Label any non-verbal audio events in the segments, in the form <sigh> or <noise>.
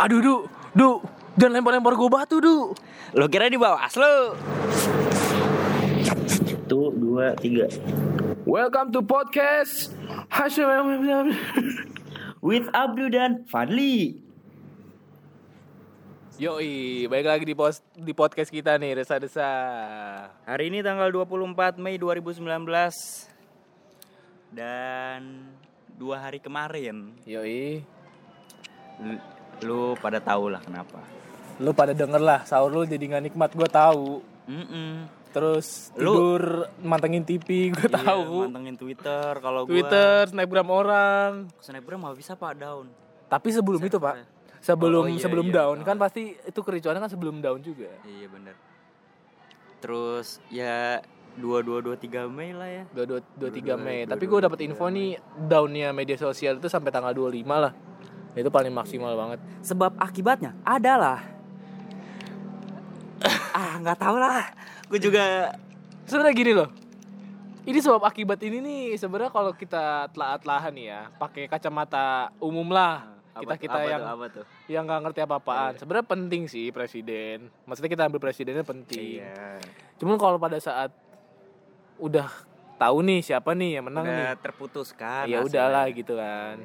Aduh, Du. Du, jangan lempar-lempar gue batu, Du. Lo kira di bawah lo? Satu, dua, tiga. Welcome to podcast Hashim With Abdu dan Fadli. Yoi, baik lagi di pos di podcast kita nih, desa-desa. Hari ini tanggal 24 Mei 2019 dan dua hari kemarin Yoi, lu pada tahu lah kenapa. lu pada denger lah, sahur lu jadi nggak nikmat, gue tahu. Mm-mm. Terus Lu- tidur mantengin TV, gue Iya, tahu. mantengin Twitter kalau gua Twitter, snapgram orang. snapgram nggak bisa pak down. Tapi sebelum itu pak, sebelum Oh, iya, sebelum iya. down kan Oh. pasti itu kericuannya kan sebelum down juga. Iya bener. Terus ya 2223 Mei lah ya. Dua dua dua tiga Dua- Mei. dua- Tapi dua- gue dua- dapat tiga info nih downnya media sosial itu sampai tanggal 25 lah. Itu paling maksimal banget. Sebab akibatnya adalah ah nggak tahu lah. Gue juga Sebenarnya gini loh. Ini sebab akibat ini nih sebenarnya kalau kita telah-telahan nih ya, pakai kacamata umum lah. Kita kita apa yang tuh, apa tuh? yang nggak ngerti apa-apaan. Sebenarnya penting sih presiden. Maksudnya kita ambil presidennya penting. Iya. Cuman kalau pada saat udah tahu nih siapa nih yang menang nih, Udah terputuskan. ya udahlah gitu kan.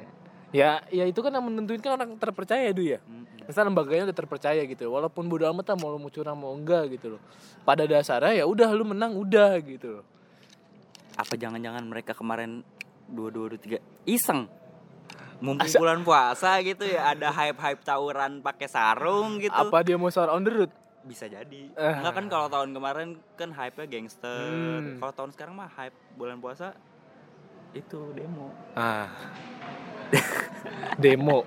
Ya, ya itu kan yang menentuin kan orang terpercaya itu ya. Misalnya lembaganya udah terpercaya gitu. Walaupun bodo amat lah mau lu mau curang mau enggak gitu loh. Pada dasarnya ya udah lu menang udah gitu loh. Apa jangan-jangan mereka kemarin dua dua dua tiga iseng? Mumpung Asa- bulan puasa gitu ya ada hype-hype tawuran pakai sarung gitu. Apa dia mau sahur on the road? Bisa jadi. Eh. Enggak kan kalau tahun kemarin kan hype-nya gangster. Hmm. Kalau tahun sekarang mah hype bulan puasa itu demo. Ah. Demo.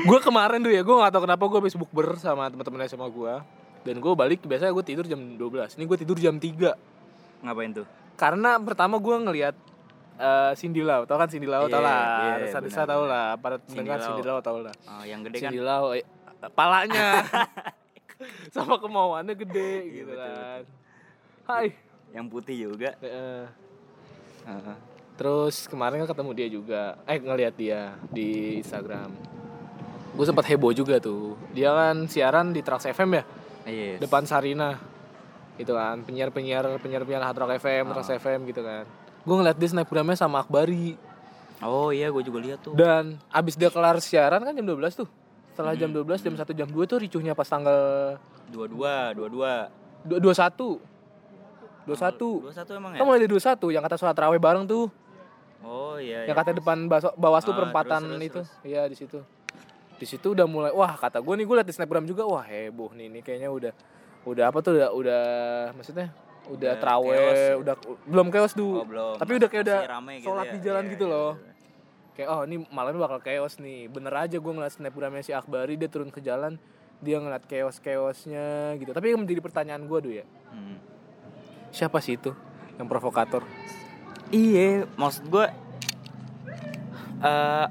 gue kemarin tuh ya, gue gak tau kenapa gue habis bukber sama teman-teman sama gue. Dan gue balik biasanya gue tidur jam 12. Ini gue tidur jam 3. Ngapain tuh? Karena pertama gue ngelihat eh Cindy Lau, tau kan Cindy Lau tau Iya, lah, iya, desa-desa benar, tau lah, para Cindy pendengar. Cindy Lau tau lah. Oh, yang gede kan? Cindy Lau, eh, palanya <laughs> sama kemauannya gede Iya, gitu betul, kan. Hai. Yang putih juga. Eh, Heeh. Terus kemarin kan ketemu dia juga, eh ngelihat dia di Instagram. Gue sempat heboh juga tuh. Dia kan siaran di Trax FM ya, Yes. depan Sarina. Gitu kan, penyiar-penyiar penyiar-penyiar Hard Rock FM, Oh. Trax FM gitu kan. Gue ngeliat dia snapgramnya sama Akbari. Oh iya, gue juga lihat tuh. Dan abis dia kelar siaran kan jam 12 tuh. Setelah jam 12, jam 1, jam 2 tuh ricuhnya pas tanggal Dua-dua, dua-dua. du- 21. 21. Dua satu emang ya? Kan mulai dari 21 yang kata sholat raweh bareng tuh. Oh iya. yang iya. kata depan baso, Bawaslu Ah, perempatan terus, terus, itu terus. iya di situ di situ udah mulai wah kata gue nih gue liat di snapgram juga wah heboh nih ini kayaknya udah udah apa tuh udah udah maksudnya udah Udah traweh chaos ya? udah belum chaos du Oh, belum. tapi udah kayak udah gitu sholat ya? di jalan Iya, gitu iya, loh iya. kayak oh ini malamnya bakal chaos nih bener aja gue ngeliat snapgramnya si Akbari dia turun ke jalan dia ngeliat chaos chaosnya gitu tapi yang menjadi pertanyaan gue tuh ya Hmm. siapa sih itu yang provokator Iya, maksud gue eh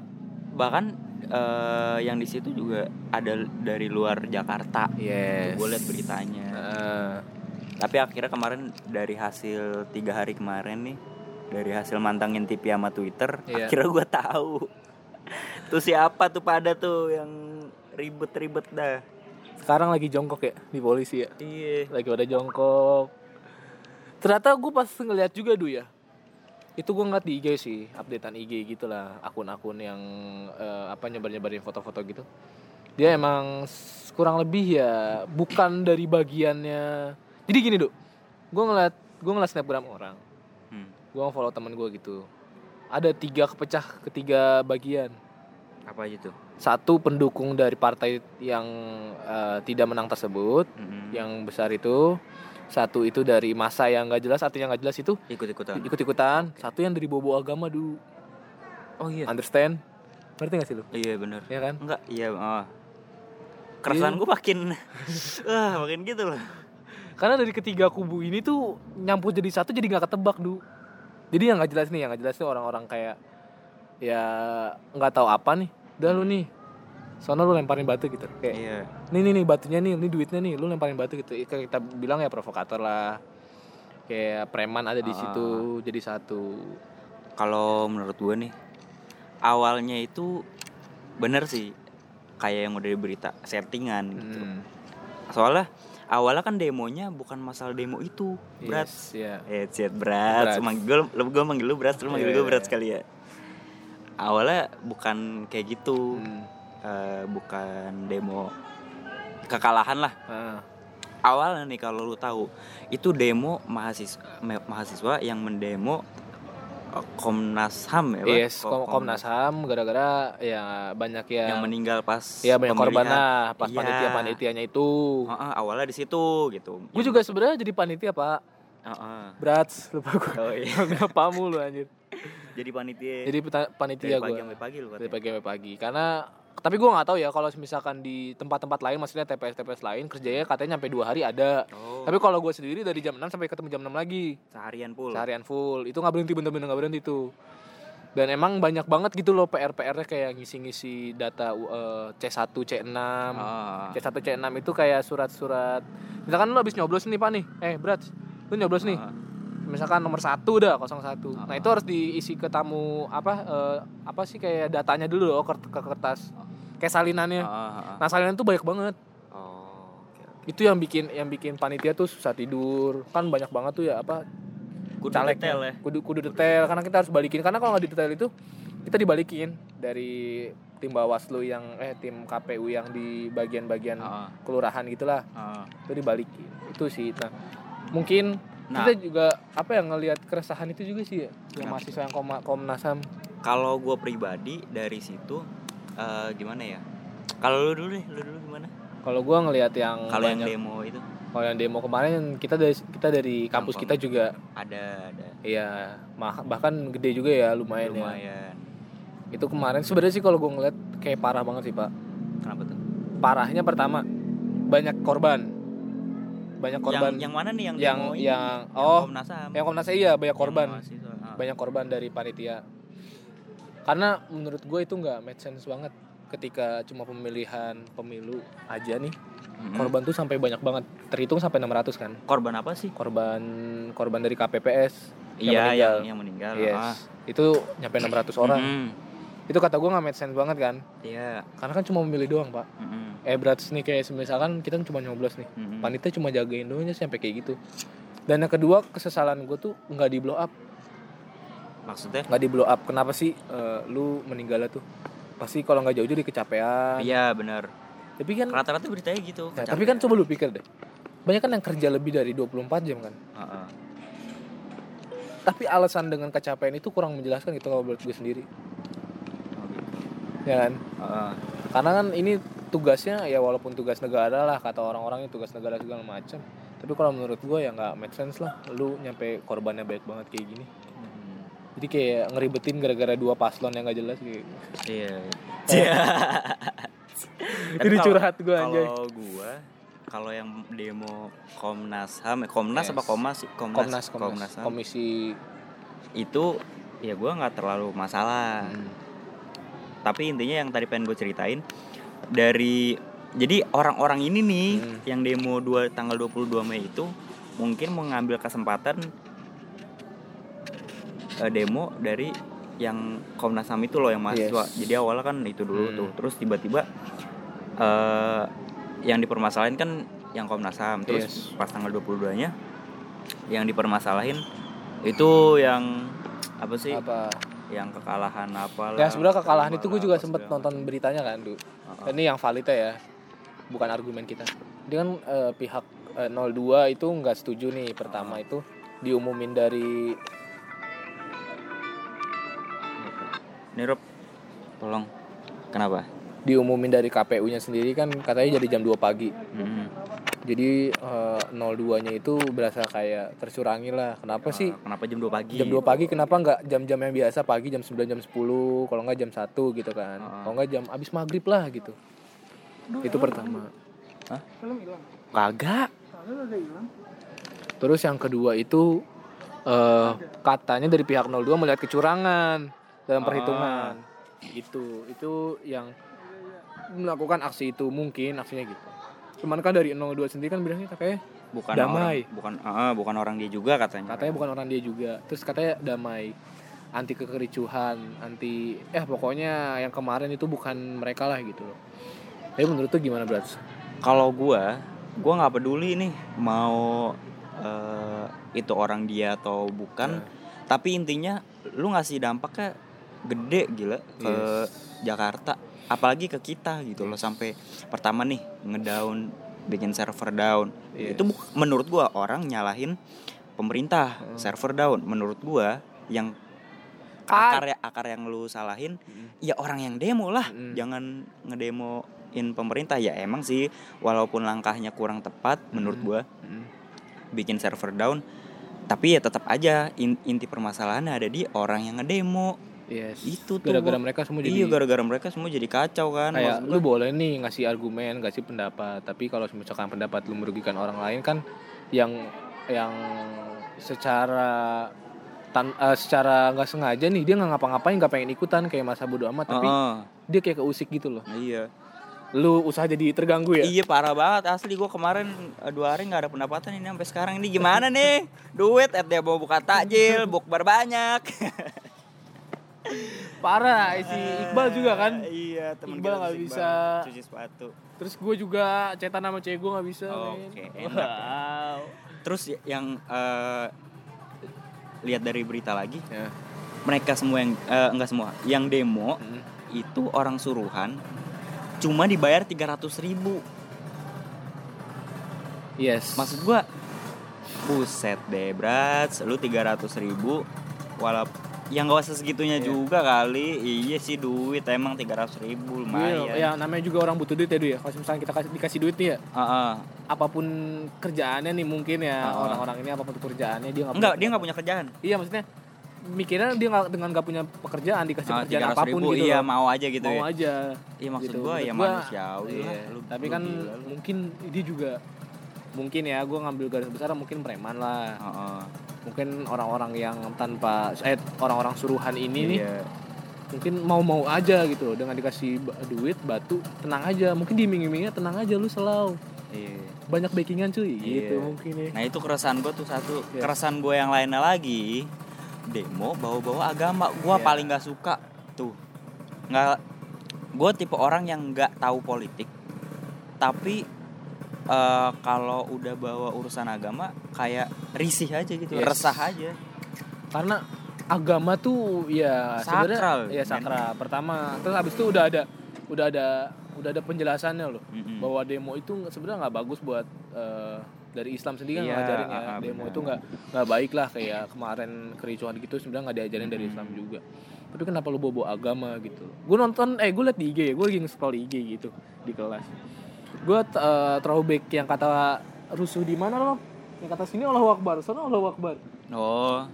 bahkan eh, yang di situ juga ada dari luar Jakarta. yes Gue liat beritanya. Eh, Tapi akhirnya kemarin dari hasil tiga hari kemarin nih, dari hasil mantangin TV sama Twitter, Iya. akhirnya gue tahu <laughs> tuh siapa tuh pada tuh yang ribet-ribet dah. sekarang lagi jongkok ya di polisi ya Iya. lagi pada jongkok ternyata gue pas ngeliat juga dulu ya itu gue ngeliat di IG sih updatean IG gitu lah akun-akun yang eh, apa nyebar-nyebarin foto-foto gitu. Dia emang kurang lebih ya bukan dari bagiannya. Jadi gini dok gue ngeliat gue ngeliat snapgram orang. Hmm. gue follow temen gue gitu. Ada tiga kepecah ketiga bagian Apa aja tuh? satu pendukung dari partai yang eh, tidak menang tersebut Mm-mm. yang besar itu satu itu dari masa yang nggak jelas artinya nggak jelas itu ikut-ikutan. ikut ikutan satu yang dari bobo agama dulu Oh iya. understand ngerti gak sih lu Iya bener ya kan Enggak, iya. Oh. Keresahan gue makin, <laughs> wah makin gitu loh. karena dari ketiga kubu ini tuh nyampur jadi satu jadi nggak ketebak du jadi yang nggak jelas nih yang nggak jelas nih orang-orang kayak ya nggak tahu apa nih udah lu nih soalnya lu lemparin batu gitu kayak Iya. nih nih nih batunya nih ini duitnya nih lu lemparin batu gitu Kayak kita bilang ya provokator lah kayak preman ada di Ah. situ jadi satu Kalau menurut gue nih, awalnya itu bener sih. kayak yang udah berita settingan gitu. Hmm. Soalnya awalnya kan demonya bukan masalah demo itu, berat. Yes, ya. Eh, chat berat. Berat. Manggil gue, manggil lu berat, lu manggil Iya, gue berat iya. sekali ya. Awalnya bukan kayak gitu, Hmm. Eh, bukan demo kekalahan lah. Ah. Awalnya nih kalau lu tahu, itu demo mahasiswa mahasiswa yang mendemo eh, Komnas HAM ya, Pak? Yes, Ko- Kom- Komnas HAM gara-gara ya banyak yang, yang meninggal pas ya banyak korban lah pas Iya. panitia panitianya itu. Heeh, awalnya di situ gitu. Gue juga sebenarnya jadi panitia pak. Heeh. Berat, lupa gue. Oh iya. <laughs> Pamu lu anjir. Jadi panitia. Jadi peta- dari panitia pagi gue. sampai pagi lu Dari pagi sampai pagi. Karena tapi gue nggak tahu ya kalau misalkan di tempat-tempat lain, maksudnya TPS TPS lain kerjanya katanya sampai dua hari ada. Oh, Tapi kalau gue sendiri dari jam 6 sampai ketemu jam 6 lagi. seharian full. Seharian full. Itu nggak berhenti bener-bener nggak berhenti tuh. Dan emang banyak banget gitu loh PR-PR-nya kayak ngisi-ngisi data uh, C1, C6. Ah. C1, C6 itu kayak surat-surat. Misalkan lu habis nyoblos nih Pak nih. Eh, berat. Lu nyoblos nih. Misalkan nomor satu dah 01. Nah, Ah. itu harus diisi ke tamu apa eh, apa sih kayak datanya dulu loh ke, ke kertas. Kayak salinannya. Ah. Nah, salinan itu banyak banget. Oh, oke. Itu yang bikin yang bikin panitia tuh susah tidur. Kan banyak banget tuh ya apa Kudu calegnya. detail ya. Kudu kudu detail karena kita harus balikin karena kalau nggak detail itu kita dibalikin dari tim Bawaslu yang eh tim KPU yang di bagian-bagian Ah, kelurahan gitulah ah. itu dibalikin itu sih nah mungkin Nah. kita juga apa yang ngelihat keresahan itu juga sih ya yang mahasiswa yang Koma- Komnas HAM Kalau gue pribadi dari situ eh, gimana ya? Kalau lu dulu deh, lu dulu gimana? kalau gua ngelihat yang Kalau yang demo itu kalau yang demo kemarin kita dari kita dari kampus Gampang. kita juga ada ada ya mah- bahkan gede juga ya lumayan, ya lumayan. itu kemarin sebenarnya sih kalau gua ngeliat kayak parah banget sih pak Kenapa tuh? parahnya pertama banyak korban banyak korban Yang, yang mana nih yang yang yang Yang oh Komnas HAM. yang Komnas iya banyak Yang korban. Ah. banyak korban dari panitia karena menurut gue itu nggak make sense banget ketika cuma pemilihan pemilu aja nih Mm-mm. korban tuh sampai banyak banget terhitung sampai 600 kan Korban apa sih? korban korban dari KPPS Iya, meninggal. yang yang meninggal. yes Ah. itu nyampe 600 orang Mm-mm. itu kata gue nggak make sense banget kan Iya. karena kan cuma memilih doang pak Mm-mm. Eh berat nih kayak misalkan kita cuma nyoblos nih Mm-mm. panitia cuma jagain doang aja sampai kayak gitu dan yang kedua kesesalan gue tuh nggak di blow up Maksudnya? nggak di blow up kenapa sih eh, lu meninggalnya tuh pasti kalau nggak jauh-jauh di kecapean Iya, benar. tapi kan Rata-rata beritanya gitu. ya, tapi kan coba lu pikir deh banyak kan yang kerja lebih dari 24 jam kan Heeh. tapi alasan dengan kecapean itu kurang menjelaskan gitu kalau menurut gue sendiri Oh, gitu. ya kan Heeh. karena kan ini tugasnya ya walaupun tugas negara lah kata orang-orang itu tugas negara segala macam tapi kalau menurut gue ya nggak make sense lah lu nyampe korbannya baik banget kayak gini Hmm. jadi kayak ngeribetin gara-gara dua paslon yang gak jelas kayak Iya. <laughs> Jadi curhat gua, anjay. Kalau gua kalau yang demo Komnas HAM, eh, Komnas Yes. apa Komnas? sih? Komnas Komnas, HAM. komisi Itu ya gua nggak terlalu masalah. Hmm. Tapi intinya yang tadi pengen gue ceritain dari jadi orang-orang ini nih Hmm. yang demo 2 tanggal 22 Mei itu mungkin mengambil kesempatan eh, demo dari yang Komnas HAM itu loh yang mahasiswa. Yes. Jadi awalnya kan itu dulu Hmm. tuh. Terus tiba-tiba eh yang dipermasalahin kan yang Komnas HAM. Terus Yes. pas tanggal 22-nya yang dipermasalahin itu yang apa sih? apa Yang kekalahan apa ya sebenarnya kekalahan itu gue juga sempet nonton beritanya kan du Heeh. ini yang validnya ya bukan argumen kita dia kan eh, pihak eh, 02 itu nggak setuju nih pertama itu diumumin dari Nih Rob, tolong. Kenapa? diumumin dari KPU-nya sendiri kan katanya jadi jam 2 pagi Hmm. Jadi eh, 02-nya itu berasa kayak tercurangi lah. Kenapa sih? Eh, Kenapa jam 2 pagi? jam 2 pagi kenapa nggak jam-jam yang biasa? Pagi jam 9 jam 10 kalau nggak jam 1 gitu kan. Ah. kalau nggak jam abis maghrib lah gitu. Itu pertama. Hah? kagak. Terus yang kedua itu eh katanya dari pihak 02 melihat kecurangan dalam Ah. perhitungan gitu. Itu yang melakukan aksi itu mungkin aksinya gitu cuman kan dari 02 sendiri kan bilangnya katanya Bukan Damai. orang, bukan eh, bukan orang dia juga katanya. katanya bukan orang dia juga terus katanya damai anti kekericuhan anti eh pokoknya yang kemarin itu bukan mereka lah gitu loh Tapi menurut tuh gimana berat? kalau gua gua nggak peduli nih mau eh, itu orang dia atau bukan Nah. tapi intinya lu ngasih dampaknya gede gila ke Jakarta apalagi ke kita gitu loh sampai pertama nih ngedown bikin server down Yes. itu buk- menurut gua orang nyalahin pemerintah Hmm. server down menurut gua yang Ah. akar ya akar yang lu salahin ya orang yang demo lah Mm. jangan ngedemoin pemerintah ya emang sih walaupun langkahnya kurang tepat menurut Mm. gua Mm. bikin server down tapi ya tetap aja in- inti permasalahannya ada di orang yang ngedemo Yes. Itu tuh, gara-gara mereka semua jadi iya gara-gara mereka semua jadi kacau kan. Kayak lu boleh nih ngasih argumen, ngasih pendapat, tapi kalau misalkan pendapat lu merugikan orang lain kan yang yang secara tan eh, secara nggak sengaja nih dia nggak ngapa-ngapain nggak pengen ikutan kayak masa bodo amat tapi Heeh, dia kayak keusik gitu loh. Iya. Lu usaha jadi terganggu ya? Iya parah banget. Asli gua kemarin eh, dua hari nggak ada pendapatan ini sampai sekarang. Ini gimana nih? Duit eh dia mau buka takjil bukber banyak <laughs> parah si Iqbal juga kan iya temen Iqbal kita nggak bisa. Cuci sepatu terus gue juga cetan sama cewek gue nggak bisa Oke, men. enak. wow terus yang eh, lihat dari berita lagi ya. mereka semua yang eh, enggak semua yang demo Mm. itu orang suruhan cuma dibayar 300 ribu yes maksud gua buset deh brats lu 300 ribu walaupun yang gak usah segitunya Iya. juga kali iya sih duit emang 300 ribu lumayan Iya, ya namanya juga orang butuh duit ya Du ya. Kalau misalnya kita kasih, dikasih duit nih ya, Heeh. apa pun kerjaannya nih mungkin ya orang-orang ini apa pun pekerjaannya dia nggak enggak punya- dia nggak punya kerjaan Iya maksudnya mikirnya dia nggak dengan nggak punya pekerjaan dikasih Ah, pekerjaan 300 apa pun ribu gitu iya loh. mau aja gitu mau ya aja. iya maksud gitu. gua ya manusiawi iya. lah lu- Tapi lu kan gila lu. mungkin dia juga mungkin ya gue ngambil garis besar mungkin preman lah. Heeh. Mungkin orang-orang yang tanpa eh orang-orang suruhan ini nih Iya. mungkin mau-mau aja gitu loh dengan dikasih duit batu tenang aja mungkin di iming-imingnya tenang aja lu selalu Iya. banyak backingan cuy gitu Iya. mungkin ya Nah itu keresahan gue tuh satu Yes. Keresahan gue yang lainnya lagi Demo bawa-bawa agama Gue Iya. paling gak suka Tuh nggak Gue tipe orang yang gak tahu politik Tapi eh, Kalau udah bawa urusan agama Kayak risih aja gitu Yes. Resah aja karena agama tuh ya sebenarnya Sakral, ya men. sakral pertama terus habis itu udah ada udah ada udah ada penjelasannya loh Mm-mm. bahwa demo itu sebenarnya nggak bagus buat eh, dari Islam sendiri kan Iya, ngajarin ya ah, ah, demo benar. itu nggak nggak baik lah kayak kemarin kericuhan gitu sebenarnya nggak diajarin dari Mm. Islam juga tapi kenapa lu -bawa agama gitu gue nonton eh gue liat di IG ya gue lagi nge-scroll IG gitu di kelas gue uh, throwback yang kata rusuh di mana loh yang kata sini Allahu Akbar. Sana Allahu Akbar. Oh.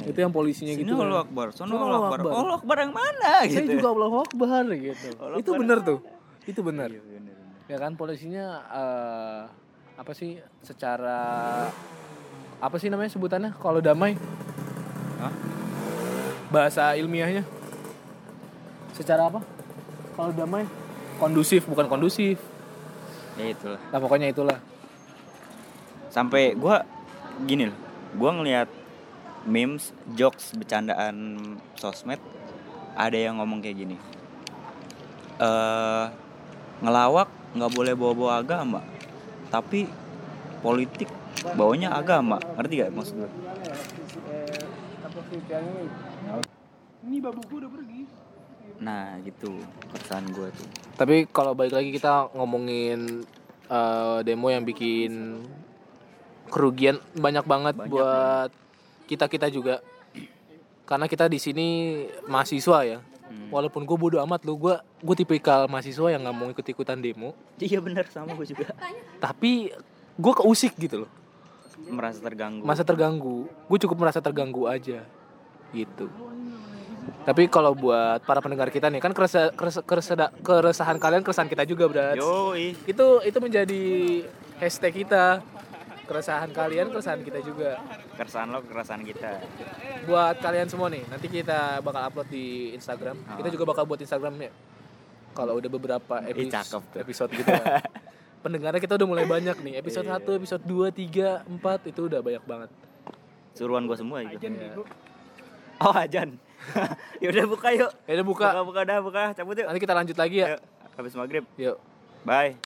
Itu yang polisinya Sini gitu kan. Allah Akbar Sono Sono Allah Akbar. Allah Akbar yang mana saya gitu juga Allahu Akbar gitu. Allah itu yang tuh. Itu Iya, bener, bener. ya kan polisinya eh, apa sih secara apa sih namanya sebutannya kalau damai? Hah? bahasa ilmiahnya. Secara apa? Kalau damai? Kondusif bukan kondusif Ya itulah. Nah pokoknya itulah. Sampai gua gini loh gua ngelihat memes jokes bercandaan sosmed ada yang ngomong kayak gini. Eh ngelawak nggak boleh bawa-bawa agama tapi politik bawanya agama. Ngerti gak maksud gue ini babuku udah pergi nah gitu perasaan gue tuh Tapi kalau balik lagi kita ngomongin eh, demo yang bikin kerugian banyak banget Banyak, buat kita kita juga. Karena kita di sini mahasiswa ya. Hmm. Walaupun gue bodo amat lu, gue gue tipikal mahasiswa yang nggak mau ikut ikutan demo. iya bener sama gue juga Tapi gue keusik gitu loh, merasa terganggu masa terganggu. Gue cukup merasa terganggu aja, gitu. Tapi kalau buat para pendengar kita nih kan keresa, keresa, keresada- keresahan kalian keresahan kita juga berat. yoi itu itu menjadi hashtag kita keresahan kalian keresahan kita juga keresahan lo keresahan kita buat kalian semua nih nanti kita bakal upload di Instagram kita Ah. juga bakal buat Instagram ya kalau udah beberapa Ih, episode cakep tuh. episode gitu lah. <laughs> pendengarnya kita udah mulai banyak nih episode Iya. 1 episode 2 3 4 itu udah banyak banget suruhan gue semua itu Iya. oh ajan <laughs> ya udah buka yuk. Ya udah buka. Buka buka dah buka. Cabut yuk. Nanti kita lanjut lagi ya. Ayo, habis maghrib. Yuk. Bye.